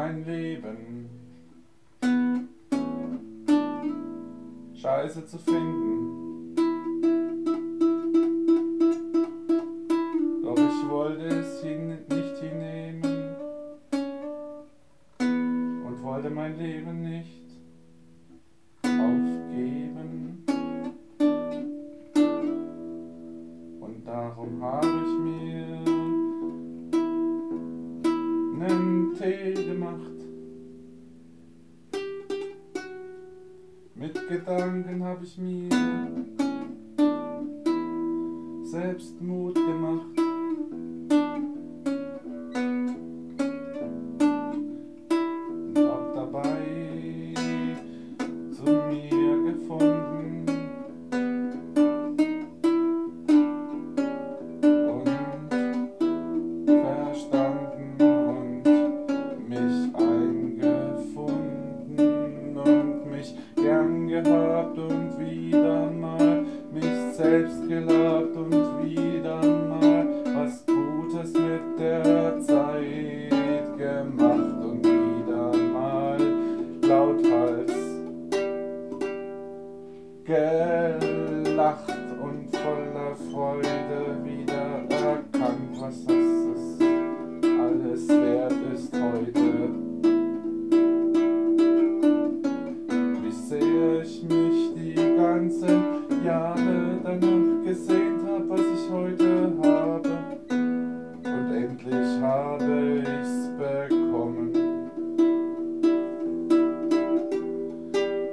mein Leben. Scheiße zu finden. Doch ich wollte es hin, nicht hinnehmen und wollte mein Leben nicht aufgeben. Und darum habe ich mir Gedanken habe ich mir selbst Mut gemacht. Selbst gelabt und wieder mal was Gutes mit der Zeit gemacht und wieder mal lauthals gelacht und voller Freude wieder erkannt, was das alles wert ist heute. Wie sehr ich mich die ganzen Jahre danach gesehnt habe, was ich heute habe. Und endlich habe ich's bekommen.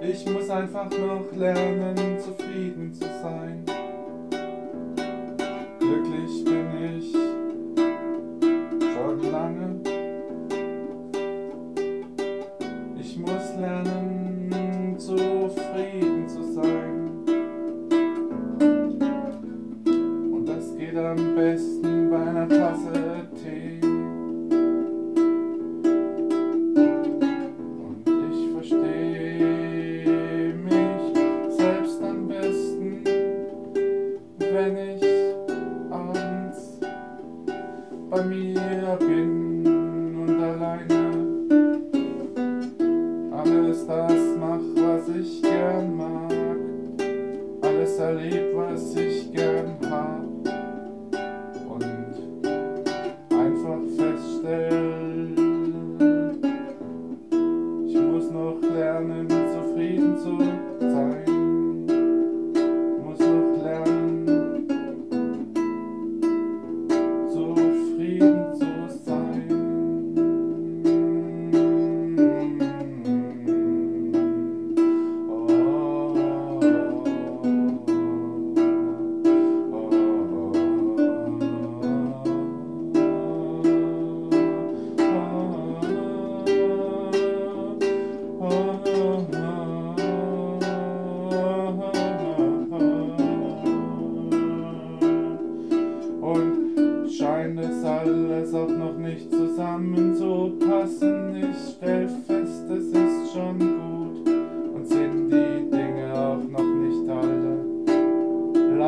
Ich muss einfach noch lernen, zufrieden zu sein. Glücklich bin ich schon lange. Ich muss lernen, alleine. Alles das mach, was ich gern mag, alles erleb, was ich gern hab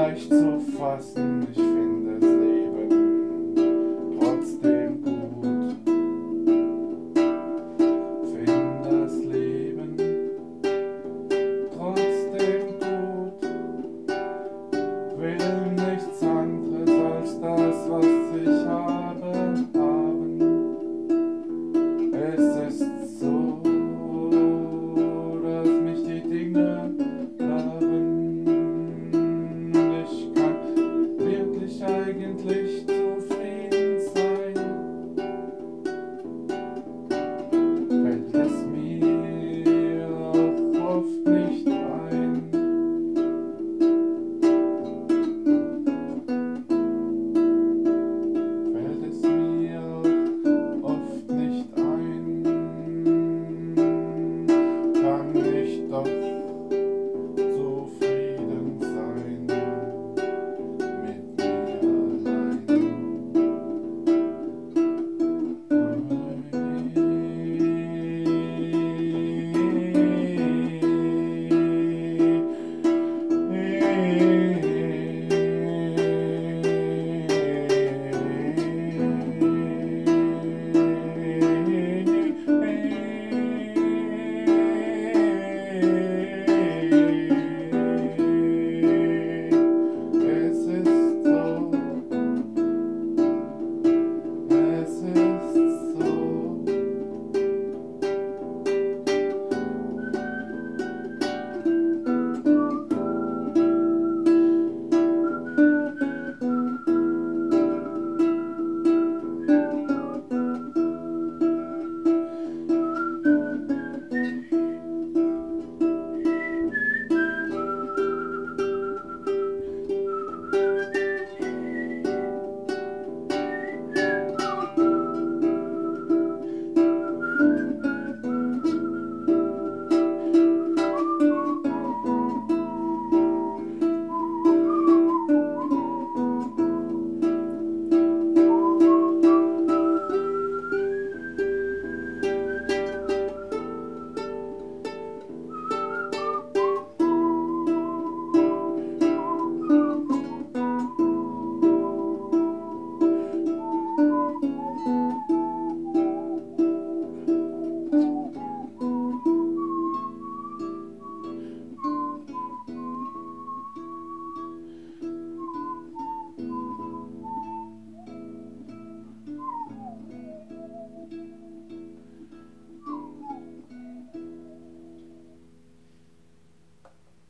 baixo do sofá, se.